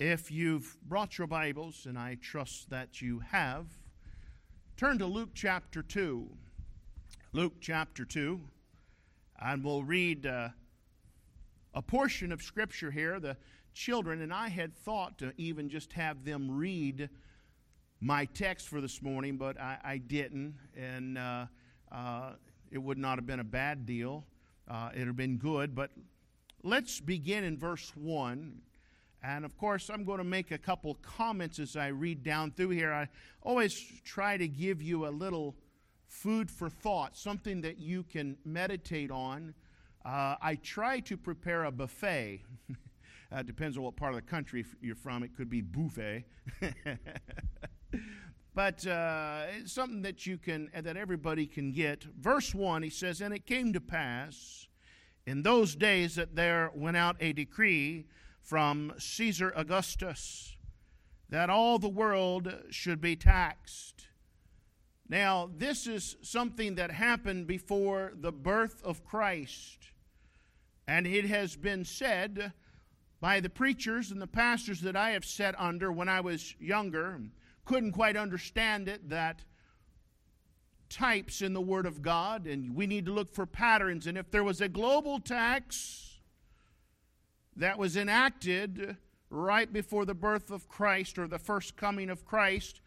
If you've brought your Bibles, and I trust that you have, turn to Luke chapter 2. Luke chapter 2, and we'll read uh, a portion of Scripture here. The children, and I had thought to even just have them read my text for this morning, but I, I didn't, and uh, uh, it would not have been a bad deal. Uh, it would have been good, but let's begin in verse 1. And of course, I'm going to make a couple comments as I read down through here. I always try to give you a little food for thought, something that you can meditate on. Uh, I try to prepare a buffet. uh, depends on what part of the country you're from. It could be buffet. but uh, it's something that you can, that everybody can get. Verse 1, he says, And it came to pass in those days that there went out a decree from Caesar Augustus that all the world should be taxed. Now, this is something that happened before the birth of Christ. And it has been said by the preachers and the pastors that I have sat under when I was younger, couldn't quite understand it, that types in the Word of God, and we need to look for patterns. And if there was a global tax that was enacted right before the birth of Christ or the first coming of Christ,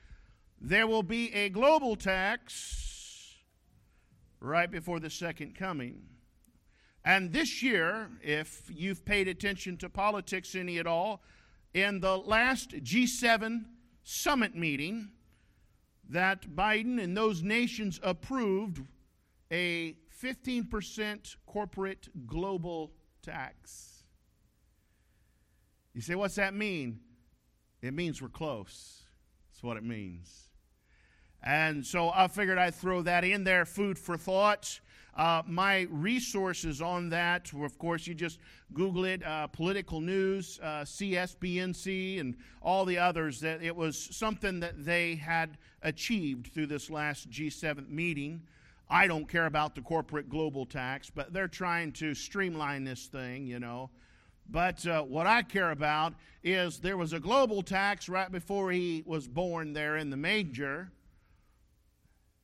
there will be a global tax right before the second coming. And this year, if you've paid attention to politics any at all, in the last G7 summit meeting, that Biden and those nations approved a 15% corporate global tax. You say, what's that mean? It means we're close. That's what it means. And so I figured I'd throw that in there, food for thought. Uh, my resources on that, of course, you just Google it uh, political news, uh, CSBNC, and all the others. That it was something that they had achieved through this last G7 meeting. I don't care about the corporate global tax, but they're trying to streamline this thing, you know. But uh, what I care about is there was a global tax right before he was born there in the major,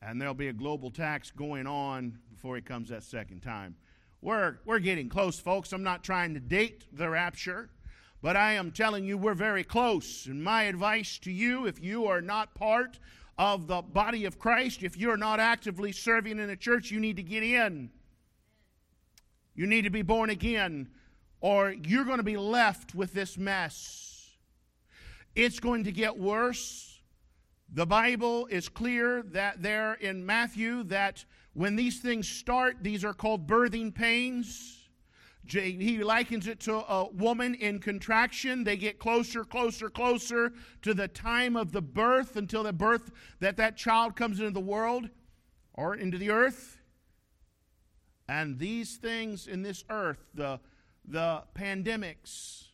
and there'll be a global tax going on before he comes that second time. We're, we're getting close, folks. I'm not trying to date the rapture, but I am telling you we're very close. And my advice to you, if you are not part of the body of Christ, if you're not actively serving in a church, you need to get in. You need to be born again, or you're going to be left with this mess. It's going to get worse. The Bible is clear that there in Matthew that when these things start, these are called birthing pains. He likens it to a woman in contraction. They get closer, closer, closer to the time of the birth until the birth that that child comes into the world or into the earth. And these things in this earth, the, the pandemics,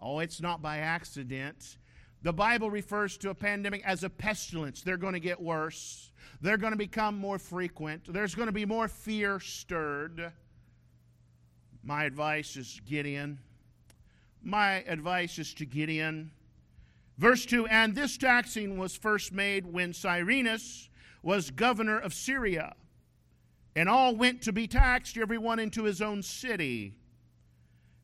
oh, it's not by accident. The Bible refers to a pandemic as a pestilence. They're going to get worse. They're going to become more frequent. There's going to be more fear stirred. My advice is in. My advice is to in. Verse 2 And this taxing was first made when Cyrenius was governor of Syria. And all went to be taxed, everyone into his own city.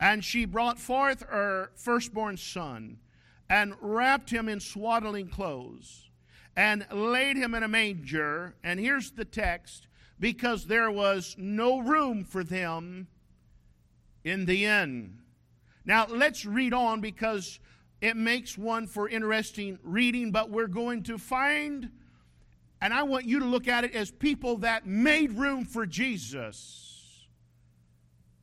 And she brought forth her firstborn son and wrapped him in swaddling clothes and laid him in a manger. And here's the text because there was no room for them in the inn. Now, let's read on because it makes one for interesting reading, but we're going to find, and I want you to look at it as people that made room for Jesus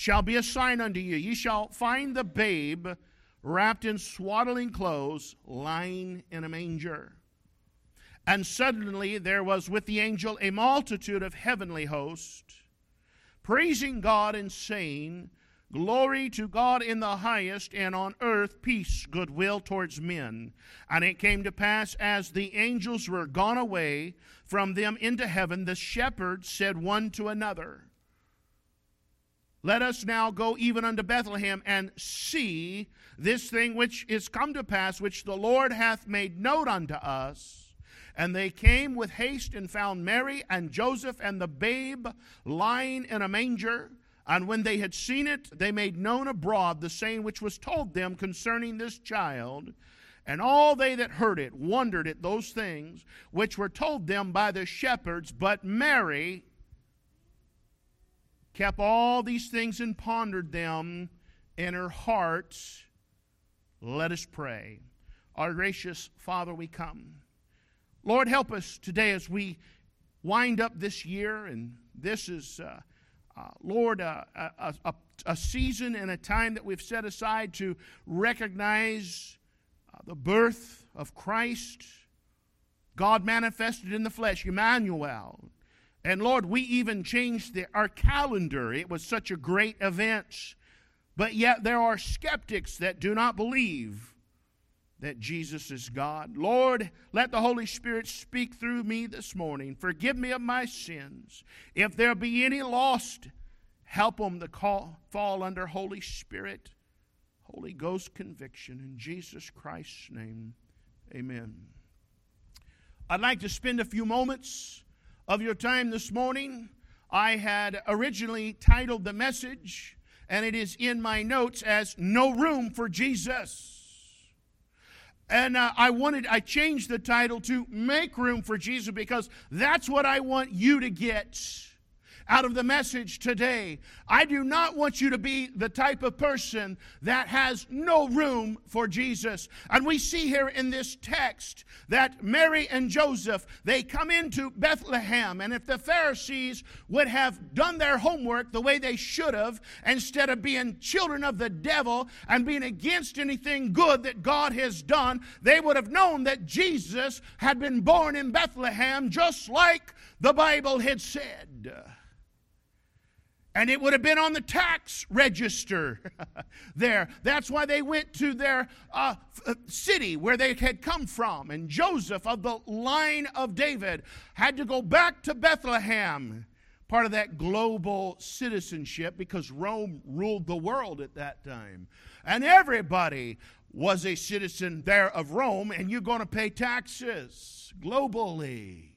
shall be a sign unto you. Ye shall find the babe wrapped in swaddling clothes, lying in a manger. And suddenly there was with the angel a multitude of heavenly hosts, praising God and saying, Glory to God in the highest, and on earth peace, goodwill towards men. And it came to pass, as the angels were gone away from them into heaven, the shepherds said one to another, Let us now go even unto Bethlehem and see this thing which is come to pass, which the Lord hath made known unto us. And they came with haste and found Mary and Joseph and the babe lying in a manger. And when they had seen it, they made known abroad the saying which was told them concerning this child. And all they that heard it wondered at those things which were told them by the shepherds. But Mary kept all these things and pondered them in her heart. Let us pray. Our gracious Father, we come. Lord, help us today as we wind up this year, and this is. Uh, uh, Lord, uh, a, a, a, season and a time that we've set aside to recognize uh, the birth of Christ, God manifested in the flesh, Emmanuel. And Lord, we even changed the, our calendar. It was such a great event. But yet there are skeptics that do not believe that Jesus is God. Lord, let the Holy Spirit speak through me this morning. Forgive me of my sins. If there be any lost, help them to call, fall under Holy Spirit, Holy Ghost conviction. In Jesus Christ's name, amen. I'd like to spend a few moments of your time this morning. I had originally titled the message, and it is in my notes as No Room for Jesus. And uh, I wanted, I changed the title to Make Room for Jesus because that's what I want you to get out of the message today. I do not want you to be the type of person that has no room for Jesus. And we see here in this text that Mary and Joseph, they come into Bethlehem. And if the Pharisees would have done their homework the way they should have, instead of being children of the devil and being against anything good that God has done, they would have known that Jesus had been born in Bethlehem just like the Bible had said and it would have been on the tax register there. That's why they went to their uh, uh, city where they had come from. And Joseph, of the line of David, had to go back to Bethlehem, part of that global citizenship, because Rome ruled the world at that time. And everybody was a citizen there of Rome, and you're going to pay taxes globally.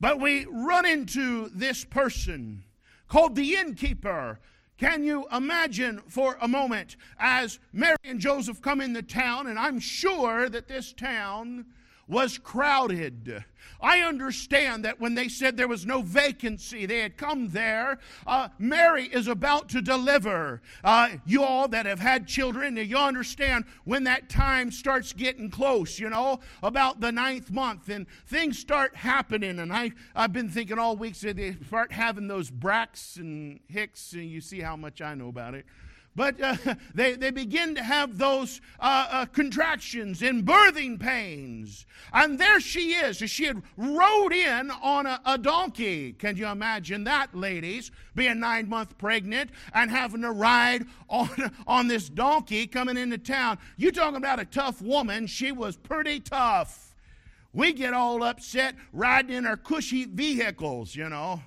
But we run into this person called the innkeeper. Can you imagine for a moment as Mary and Joseph come in the town, and I'm sure that this town was crowded. I understand that when they said there was no vacancy, they had come there. Uh, Mary is about to deliver. Uh, you all that have had children, you understand when that time starts getting close, you know, about the ninth month, and things start happening. And I, I've been thinking all week, so they start having those Braxton Hicks, and you see how much I know about it but uh, they, they begin to have those uh, uh, contractions and birthing pains. And there she is. She had rode in on a, a donkey. Can you imagine that, ladies? Being nine months pregnant and having to ride on, on this donkey coming into town. You talking about a tough woman. She was pretty tough. We get all upset riding in our cushy vehicles, you know.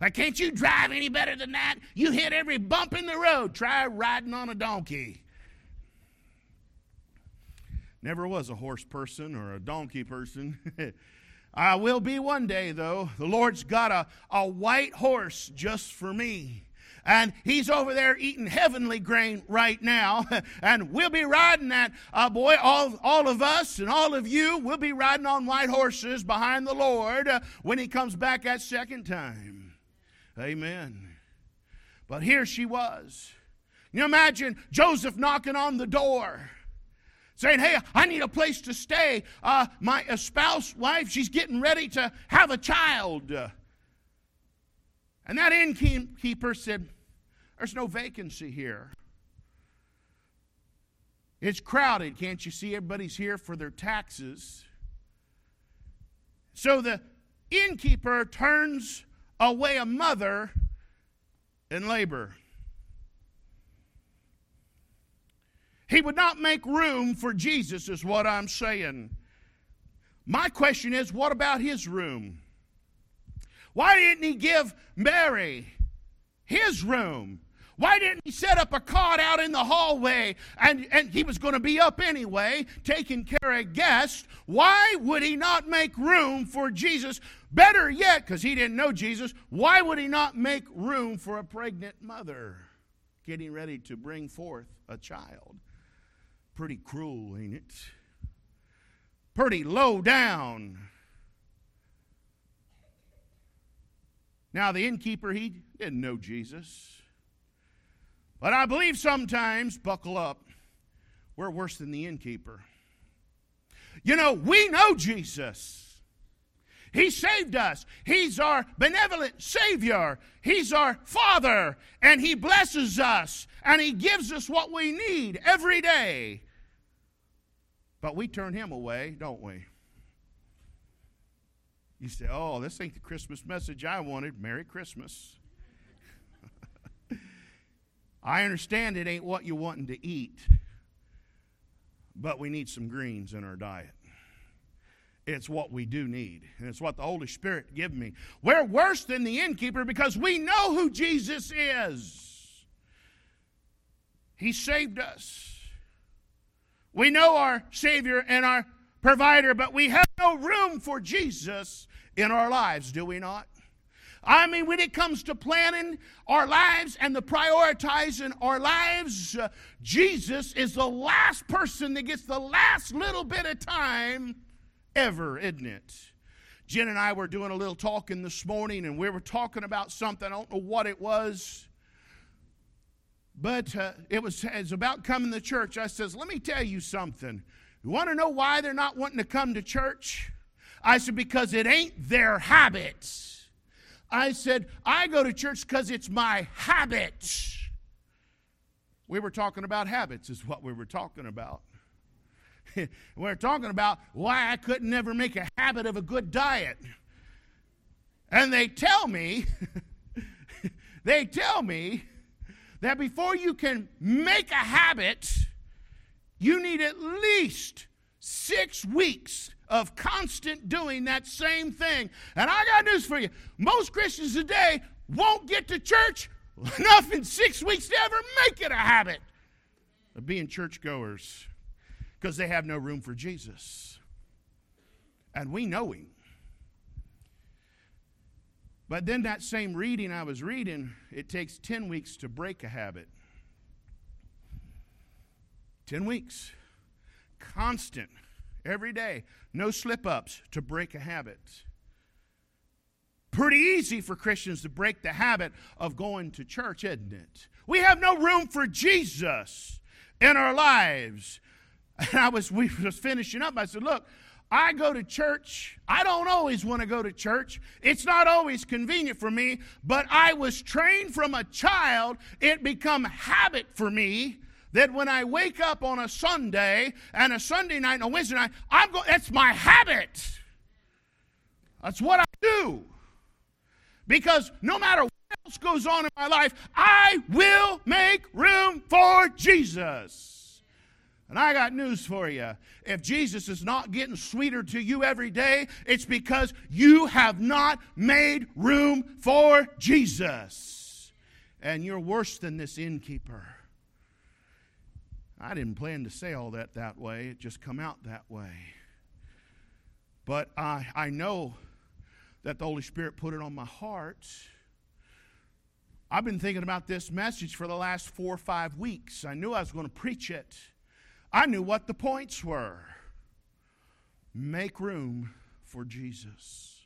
Like, can't you drive any better than that? You hit every bump in the road. Try riding on a donkey. Never was a horse person or a donkey person. I will be one day, though. The Lord's got a, a white horse just for me. and he's over there eating heavenly grain right now. and we'll be riding that, uh, boy, all, all of us and all of you, we'll be riding on white horses behind the Lord uh, when he comes back that second time. Amen. But here she was. Can You imagine Joseph knocking on the door saying, Hey, I need a place to stay. Uh, my spouse, wife, she's getting ready to have a child. And that innkeeper said, There's no vacancy here. It's crowded. Can't you see everybody's here for their taxes? So the innkeeper turns away a mother in labor. He would not make room for Jesus, is what I'm saying. My question is what about his room? Why didn't he give Mary his room? Why didn't he set up a cot out in the hallway and, and he was going to be up anyway, taking care of guests? Why would he not make room for Jesus? Better yet, because he didn't know Jesus, why would he not make room for a pregnant mother getting ready to bring forth a child? Pretty cruel, ain't it? Pretty low down. Now, the innkeeper, he didn't know Jesus. But I believe sometimes, buckle up, we're worse than the innkeeper. You know, we know Jesus. He saved us. He's our benevolent Savior. He's our Father. And He blesses us. And He gives us what we need every day. But we turn Him away, don't we? You say, oh, this ain't the Christmas message I wanted. Merry Christmas. I understand it ain't what you're wanting to eat, but we need some greens in our diet. It's what we do need, and it's what the Holy Spirit give me. We're worse than the innkeeper because we know who Jesus is. He saved us. We know our Savior and our provider, but we have no room for Jesus in our lives, do we not? I mean, when it comes to planning our lives and the prioritizing our lives, uh, Jesus is the last person that gets the last little bit of time ever, isn't it? Jen and I were doing a little talking this morning, and we were talking about something. I don't know what it was, but uh, it, was, it was about coming to church. I says, "Let me tell you something. You want to know why they're not wanting to come to church?" I said, "Because it ain't their habits." I said, "I go to church because it's my habit." We were talking about habits, is what we were talking about. We're talking about why I couldn't never make a habit of a good diet. And they tell me, they tell me that before you can make a habit, you need at least six weeks of constant doing that same thing. And I got news for you most Christians today won't get to church enough in six weeks to ever make it a habit of being churchgoers because they have no room for Jesus. And we know him. But then that same reading I was reading, it takes 10 weeks to break a habit. 10 weeks. Constant, every day. No slip ups to break a habit. Pretty easy for Christians to break the habit of going to church, isn't it? We have no room for Jesus in our lives. And I was, we was finishing up. I said, look, I go to church. I don't always want to go to church. It's not always convenient for me, but I was trained from a child. It become habit for me that when I wake up on a Sunday and a Sunday night and a Wednesday night, I'm going. That's my habit. That's what I do. Because no matter what else goes on in my life, I will make room for Jesus. And I got news for you. If Jesus is not getting sweeter to you every day, it's because you have not made room for Jesus. And you're worse than this innkeeper. I didn't plan to say all that that way, it just come out that way. But I, I know that the Holy Spirit put it on my heart I've been thinking about this message for the last four or five weeks. I knew I was going to preach it. I knew what the points were. Make room for Jesus.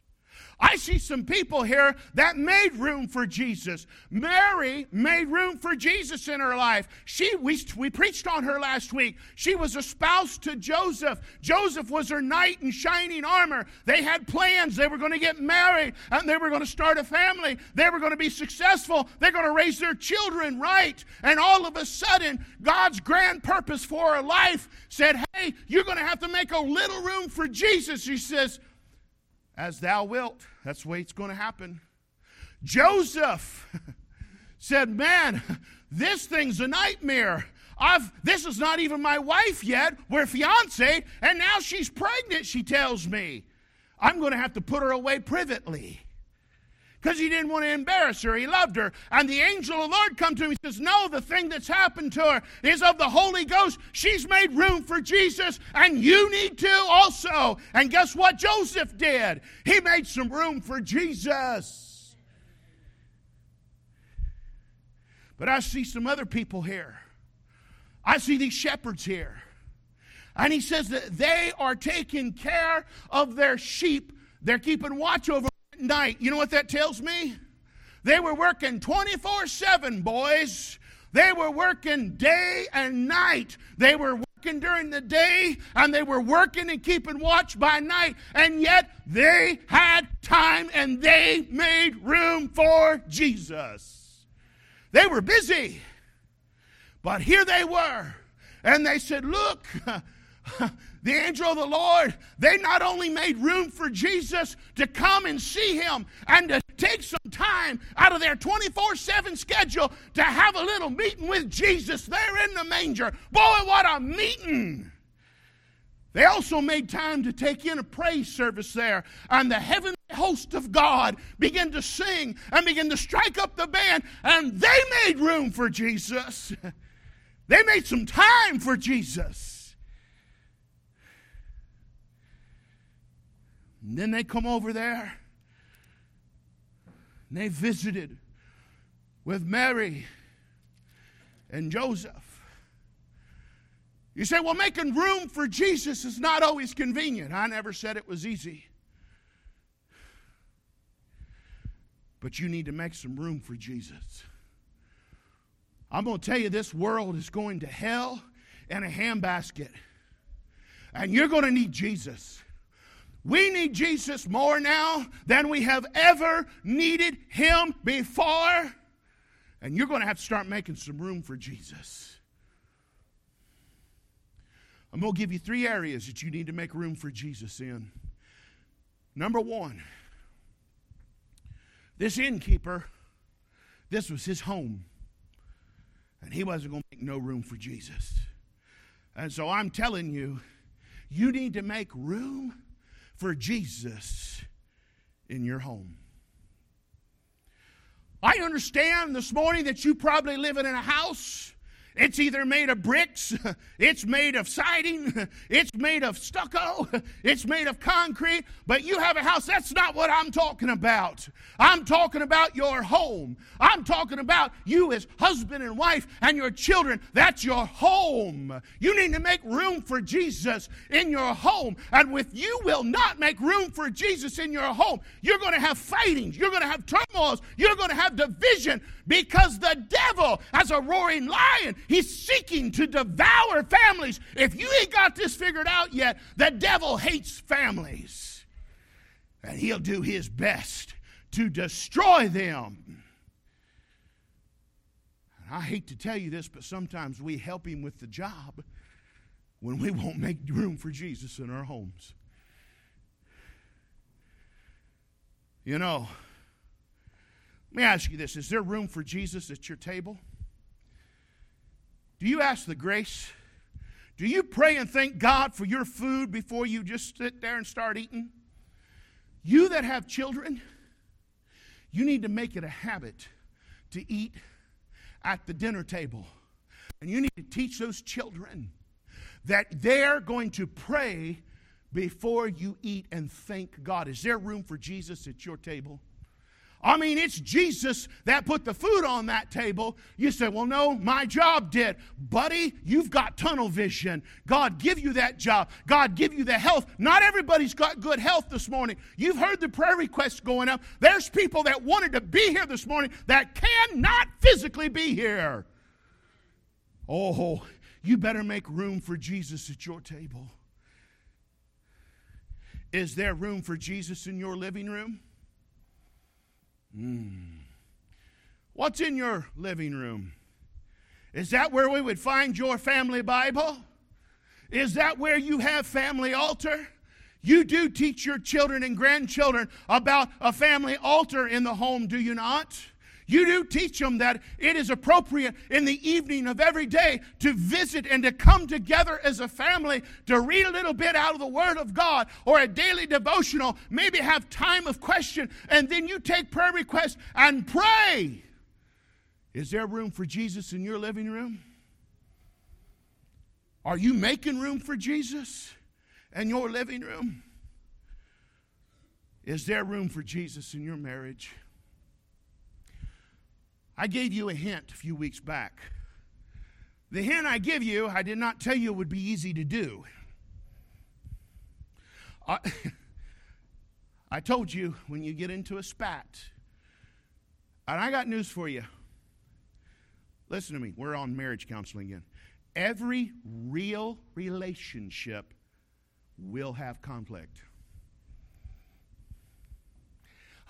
I see some people here that made room for Jesus. Mary made room for Jesus in her life. She we, we preached on her last week. She was a spouse to Joseph. Joseph was her knight in shining armor. They had plans. They were going to get married and they were going to start a family. They were going to be successful. They're going to raise their children right. And all of a sudden, God's grand purpose for her life said, "Hey, you're going to have to make a little room for Jesus." She says, as thou wilt. That's the way it's going to happen. Joseph said, Man, this thing's a nightmare. I've, this is not even my wife yet. We're fiancé, and now she's pregnant, she tells me. I'm going to have to put her away privately because he didn't want to embarrass her. He loved her. And the angel of the Lord come to him. He says, No, the thing that's happened to her is of the Holy Ghost. She's made room for Jesus, and you need to also. And guess what Joseph did? He made some room for Jesus. But I see some other people here. I see these shepherds here. And he says that they are taking care of their sheep. They're keeping watch over night. You know what that tells me? They were working 24 7, boys. They were working day and night. They were working during the day and they were working and keeping watch by night. And yet they had time and they made room for Jesus. They were busy. But here they were. And they said, Look, the angel of the Lord, they not only made room for Jesus to come and see him and to take some time out of their 24 7 schedule to have a little meeting with Jesus there in the manger. Boy, what a meeting! They also made time to take in a praise service there, and the heavenly host of God began to sing and began to strike up the band, and they made room for Jesus. they made some time for Jesus. And then they come over there and they visited with Mary and Joseph. You say, well, making room for Jesus is not always convenient. I never said it was easy. But you need to make some room for Jesus. I'm going to tell you this world is going to hell in a handbasket. And you're going to need Jesus. We need Jesus more now than we have ever needed him before. And you're going to have to start making some room for Jesus. I'm going to give you three areas that you need to make room for Jesus in. Number one, this innkeeper, this was his home. And he wasn't going to make no room for Jesus. And so I'm telling you, you need to make room for Jesus in your home. I understand this morning that you probably live in a house it's either made of bricks, it's made of siding, it's made of stucco, it's made of concrete, but you have a house. That's not what I'm talking about. I'm talking about your home. I'm talking about you as husband and wife and your children. That's your home. You need to make room for Jesus in your home. And if you will not make room for Jesus in your home, you're going to have fightings, you're going to have turmoils, you're going to have division because the devil, as a roaring lion, he's seeking to devour families. If you ain't got this figured out yet, the devil hates families. And he'll do his best to destroy them. And I hate to tell you this, but sometimes we help him with the job when we won't make room for Jesus in our homes. You know, let me ask you this Is there room for Jesus at your table? Do you ask the grace? Do you pray and thank God for your food before you just sit there and start eating? You that have children, you need to make it a habit to eat at the dinner table. And you need to teach those children that they're going to pray before you eat and thank God. Is there room for Jesus at your table? I mean, it's Jesus that put the food on that table. You say, well, no, my job did. Buddy, you've got tunnel vision. God give you that job. God give you the health. Not everybody's got good health this morning. You've heard the prayer requests going up. There's people that wanted to be here this morning that cannot physically be here. Oh, you better make room for Jesus at your table. Is there room for Jesus in your living room? Mm. What's in your living room? Is that where we would find your family Bible? Is that where you have family altar? You do teach your children and grandchildren about a family altar in the home, do you not? You do teach them that it is appropriate in the evening of every day to visit and to come together as a family to read a little bit out of the Word of God or a daily devotional, maybe have time of question, and then you take prayer requests and pray. Is there room for Jesus in your living room? Are you making room for Jesus in your living room? Is there room for Jesus in your marriage? I gave you a hint a few weeks back. The hint I give you, I did not tell you would be easy to do. I, I told you when you get into a spat, and I got news for you. Listen to me, we're on marriage counseling again. Every real relationship will have conflict.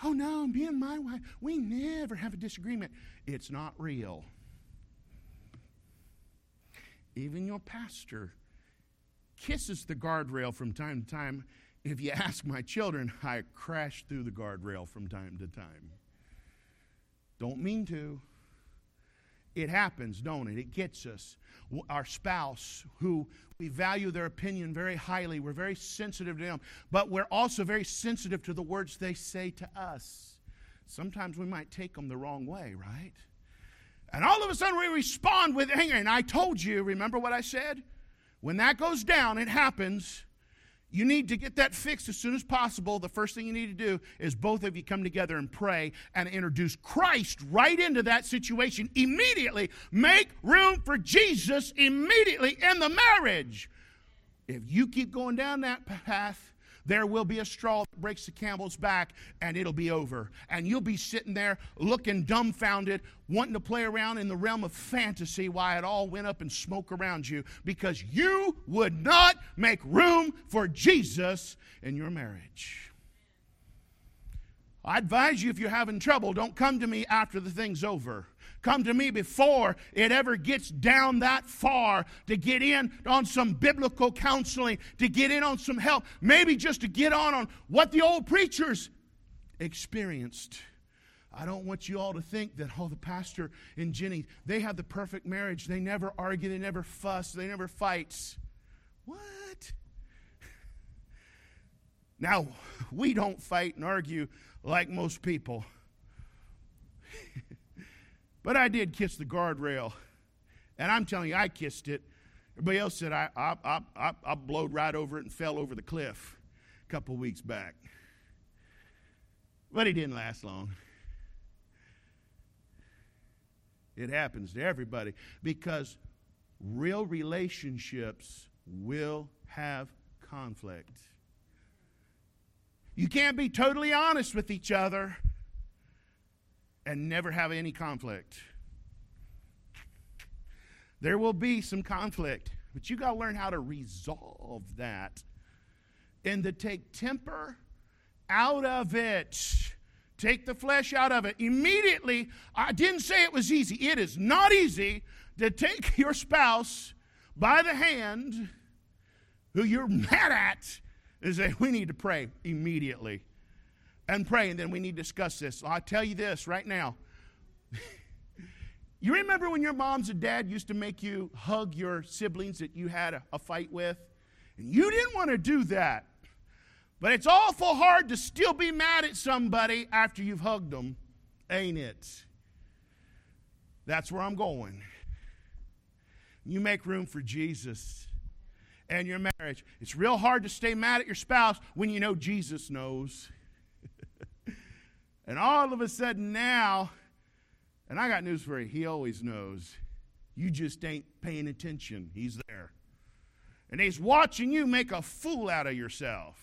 Oh no, me and my wife, we never have a disagreement. It's not real. Even your pastor kisses the guardrail from time to time. If you ask my children, I crash through the guardrail from time to time. Don't mean to. It happens, don't it? It gets us. Our spouse, who we value their opinion very highly, we're very sensitive to them, but we're also very sensitive to the words they say to us. Sometimes we might take them the wrong way, right? And all of a sudden we respond with anger. And I told you, remember what I said? When that goes down, it happens. You need to get that fixed as soon as possible. The first thing you need to do is both of you come together and pray and introduce Christ right into that situation immediately. Make room for Jesus immediately in the marriage. If you keep going down that path, there will be a straw that breaks the camel's back and it'll be over. And you'll be sitting there looking dumbfounded, wanting to play around in the realm of fantasy why it all went up in smoke around you because you would not make room for Jesus in your marriage. I advise you if you're having trouble, don't come to me after the thing's over. Come to me before it ever gets down that far to get in on some biblical counseling, to get in on some help, maybe just to get on on what the old preachers experienced. I don't want you all to think that, oh, the pastor and Jenny, they have the perfect marriage. They never argue, they never fuss, they never fight. What? Now, we don't fight and argue like most people. but I did kiss the guardrail. And I'm telling you, I kissed it. Everybody else said I, I, I, I, I blowed right over it and fell over the cliff a couple weeks back. But it didn't last long. It happens to everybody because real relationships will have conflict. You can't be totally honest with each other and never have any conflict. There will be some conflict, but you got to learn how to resolve that and to take temper out of it. Take the flesh out of it. Immediately, I didn't say it was easy. It is not easy to take your spouse by the hand who you're mad at and say, we need to pray immediately. And pray, and then we need to discuss this. I'll tell you this right now. you remember when your moms and dad used to make you hug your siblings that you had a, a fight with? And you didn't want to do that. But it's awful hard to still be mad at somebody after you've hugged them, ain't it? That's where I'm going. You make room for Jesus and your marriage. It's real hard to stay mad at your spouse when you know Jesus knows. And all of a sudden now, and I got news for you, he always knows. You just ain't paying attention. He's there. And he's watching you make a fool out of yourself.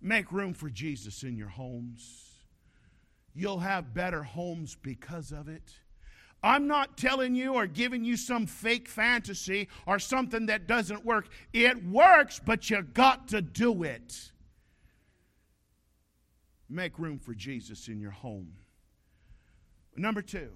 Make room for Jesus in your homes. You'll have better homes because of it. I'm not telling you or giving you some fake fantasy or something that doesn't work. It works, but you got to do it. Make room for Jesus in your home. Number two,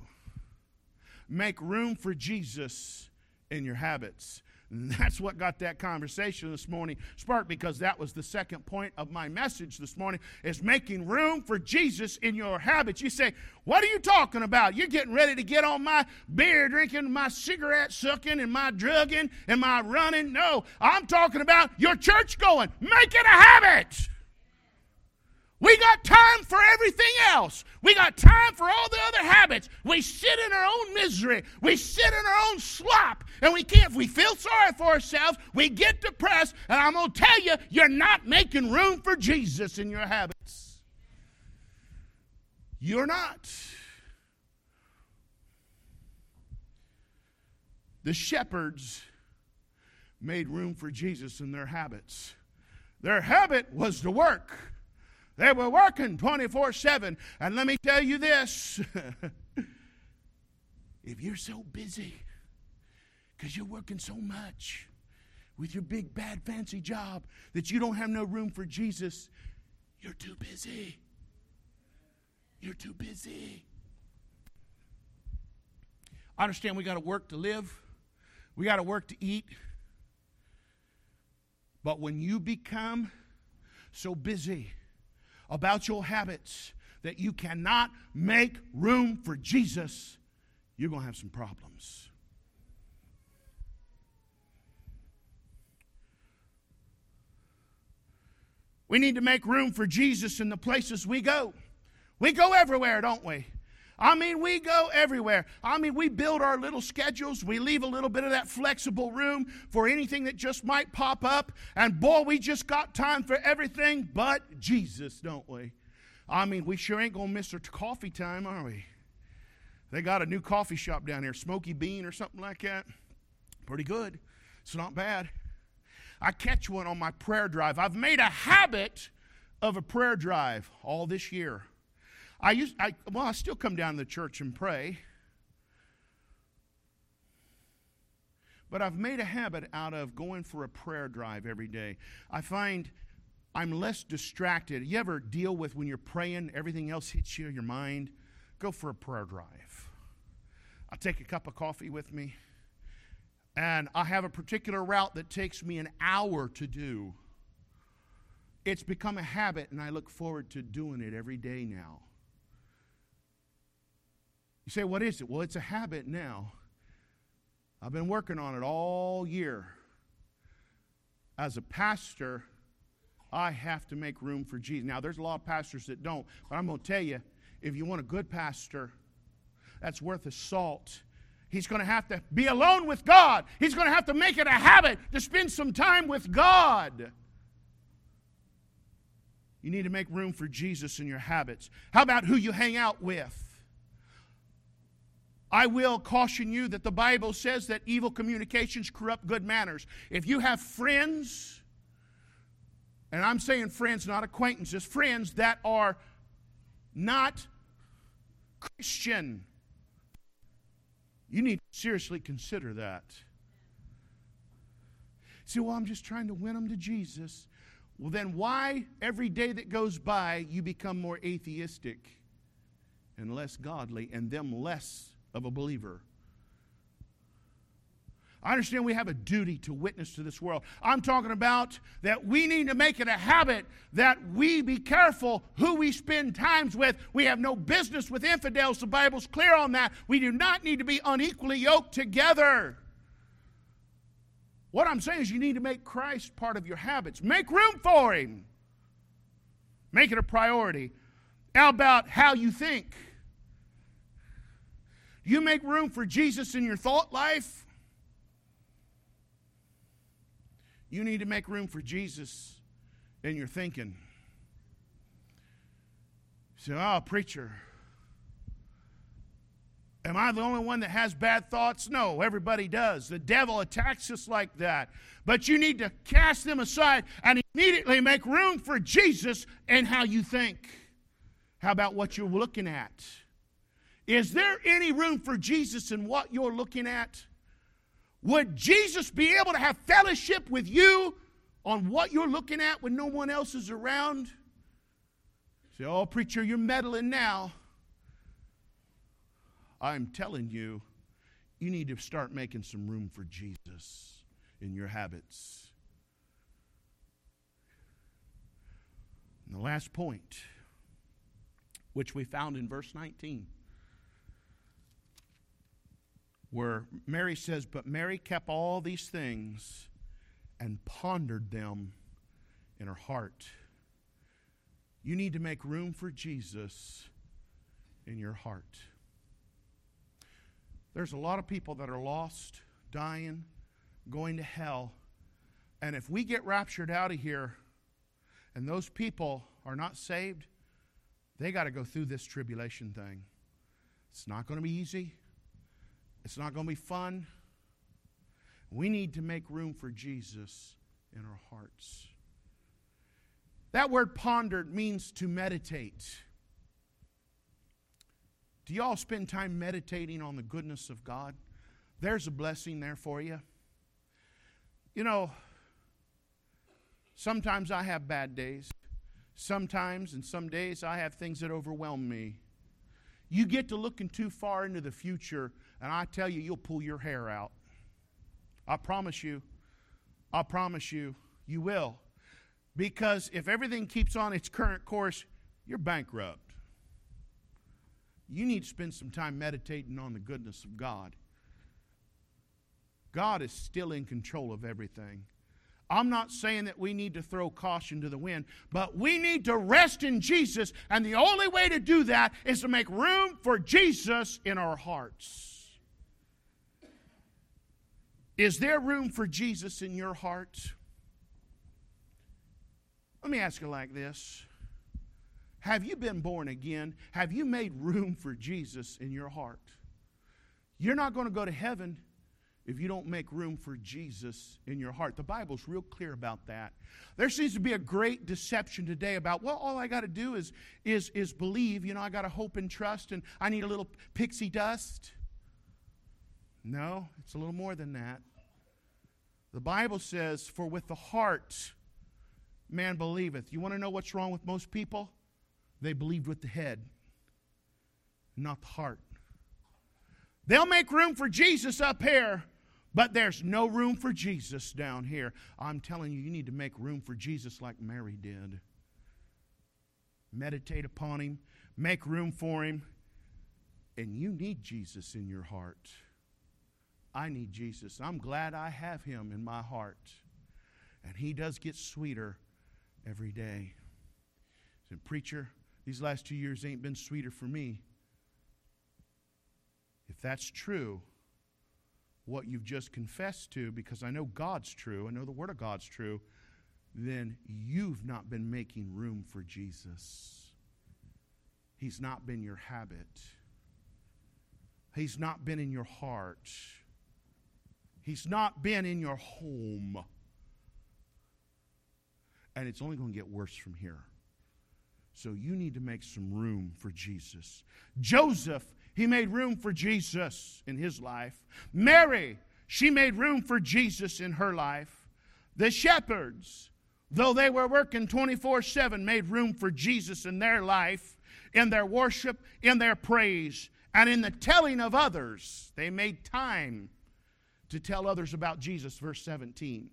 make room for Jesus in your habits. And that's what got that conversation this morning sparked because that was the second point of my message this morning is making room for Jesus in your habits. You say, "What are you talking about? You're getting ready to get on my beer drinking, my cigarette sucking and my drugging and my running." No, I'm talking about your church going. Make it a habit. We got time for everything else. We got time for all the other habits. We sit in our own misery. We sit in our own slop. And we can't, if we feel sorry for ourselves, we get depressed. And I'm going to tell you, you're not making room for Jesus in your habits. You're not. The shepherds made room for Jesus in their habits. Their habit was to work. They were working 24 7. And let me tell you this if you're so busy because you're working so much with your big, bad, fancy job that you don't have no room for Jesus, you're too busy. You're too busy. I understand we got to work to live, we got to work to eat. But when you become so busy, about your habits that you cannot make room for Jesus, you're going to have some problems. We need to make room for Jesus in the places we go. We go everywhere, don't we? I mean, we go everywhere. I mean, we build our little schedules. We leave a little bit of that flexible room for anything that just might pop up. And boy, we just got time for everything but Jesus, don't we? I mean, we sure ain't going to miss our coffee time, are we? They got a new coffee shop down here, Smoky Bean or something like that. Pretty good. It's not bad. I catch one on my prayer drive. I've made a habit of a prayer drive all this year. I used, I, well, I still come down to the church and pray. But I've made a habit out of going for a prayer drive every day. I find I'm less distracted. You ever deal with when you're praying, everything else hits you, your mind? Go for a prayer drive. I take a cup of coffee with me, and I have a particular route that takes me an hour to do. It's become a habit, and I look forward to doing it every day now. You say, what is it? Well, it's a habit now. I've been working on it all year. As a pastor, I have to make room for Jesus. Now, there's a lot of pastors that don't, but I'm going to tell you if you want a good pastor that's worth a salt, he's going to have to be alone with God. He's going to have to make it a habit to spend some time with God. You need to make room for Jesus in your habits. How about who you hang out with? I will caution you that the Bible says that evil communications corrupt good manners. If you have friends, and I'm saying friends, not acquaintances, friends that are not Christian, you need to seriously consider that. See, well, I'm just trying to win them to Jesus. Well, then why every day that goes by you become more atheistic and less godly and them less of a believer. I understand we have a duty to witness to this world. I'm talking about that we need to make it a habit that we be careful who we spend times with. We have no business with infidels. The Bible's clear on that. We do not need to be unequally yoked together. What I'm saying is, you need to make Christ part of your habits. Make room for Him. Make it a priority. How about how you think? You make room for Jesus in your thought life. You need to make room for Jesus in your thinking. Say, oh, preacher, am I the only one that has bad thoughts? No, everybody does. The devil attacks us like that. But you need to cast them aside and immediately make room for Jesus and how you think. How about what you're looking at? Is there any room for Jesus in what you're looking at? Would Jesus be able to have fellowship with you on what you're looking at when no one else is around? Say, oh, preacher, you're meddling now. I'm telling you, you need to start making some room for Jesus in your habits. And the last point, which we found in verse 19 where Mary says, But Mary kept all these things and pondered them in her heart. You need to make room for Jesus in your heart. There's a lot of people that are lost, dying, going to hell. And if we get raptured out of here and those people are not saved, they got to go through this tribulation thing. It's not going to be easy. It's not going to be fun. We need to make room for Jesus in our hearts. That word pondered means to meditate. Do y'all spend time meditating on the goodness of God? There's a blessing there for you. You know, sometimes I have bad days. Sometimes and some days I have things that overwhelm me. You get to looking too far into the future and I tell you, you'll pull your hair out. I promise you. I promise you, you will. Because if everything keeps on its current course, you're bankrupt. You need to spend some time meditating on the goodness of God. God is still in control of everything. I'm not saying that we need to throw caution to the wind, but we need to rest in Jesus, and the only way to do that is to make room for Jesus in our hearts. Is there room for Jesus in your heart? Let me ask you like this Have you been born again? Have you made room for Jesus in your heart? You're not going to go to heaven if you don't make room for Jesus in your heart. The Bible's real clear about that. There seems to be a great deception today about, well, all I got to do is, is, is believe. You know, I got to hope and trust, and I need a little pixie dust. No, it's a little more than that. The Bible says, For with the heart man believeth. You want to know what's wrong with most people? They believe with the head, not the heart. They'll make room for Jesus up here, but there's no room for Jesus down here. I'm telling you, you need to make room for Jesus like Mary did. Meditate upon him, make room for him, and you need Jesus in your heart. I need Jesus. I'm glad I have him in my heart. And he does get sweeter every day. Said, Preacher, these last two years ain't been sweeter for me. If that's true, what you've just confessed to, because I know God's true, I know the Word of God's true, then you've not been making room for Jesus. He's not been your habit, He's not been in your heart. He's not been in your home. And it's only going to get worse from here. So you need to make some room for Jesus. Joseph, he made room for Jesus in his life. Mary, she made room for Jesus in her life. The shepherds, though they were working 24 7, made room for Jesus in their life, in their worship, in their praise, and in the telling of others. They made time to tell others about Jesus, verse 17.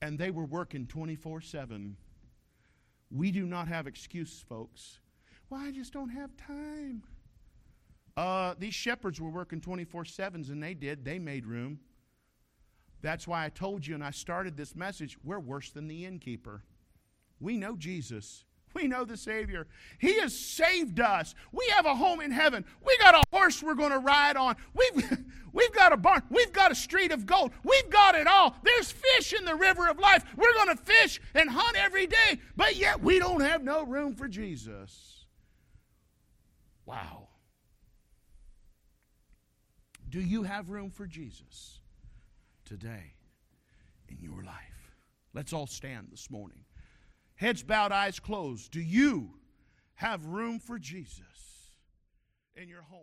And they were working 24 7. We do not have excuse, folks. Well, I just don't have time. Uh, these shepherds were working 24 7s, and they did. They made room. That's why I told you, and I started this message we're worse than the innkeeper. We know Jesus. We know the Savior. He has saved us. We have a home in heaven. We got a horse we're going to ride on. We've, we've got a barn. We've got a street of gold. We've got it all. There's fish in the river of life. We're going to fish and hunt every day, but yet we don't have no room for Jesus. Wow. Do you have room for Jesus today in your life? Let's all stand this morning. Heads bowed, eyes closed. Do you have room for Jesus in your home?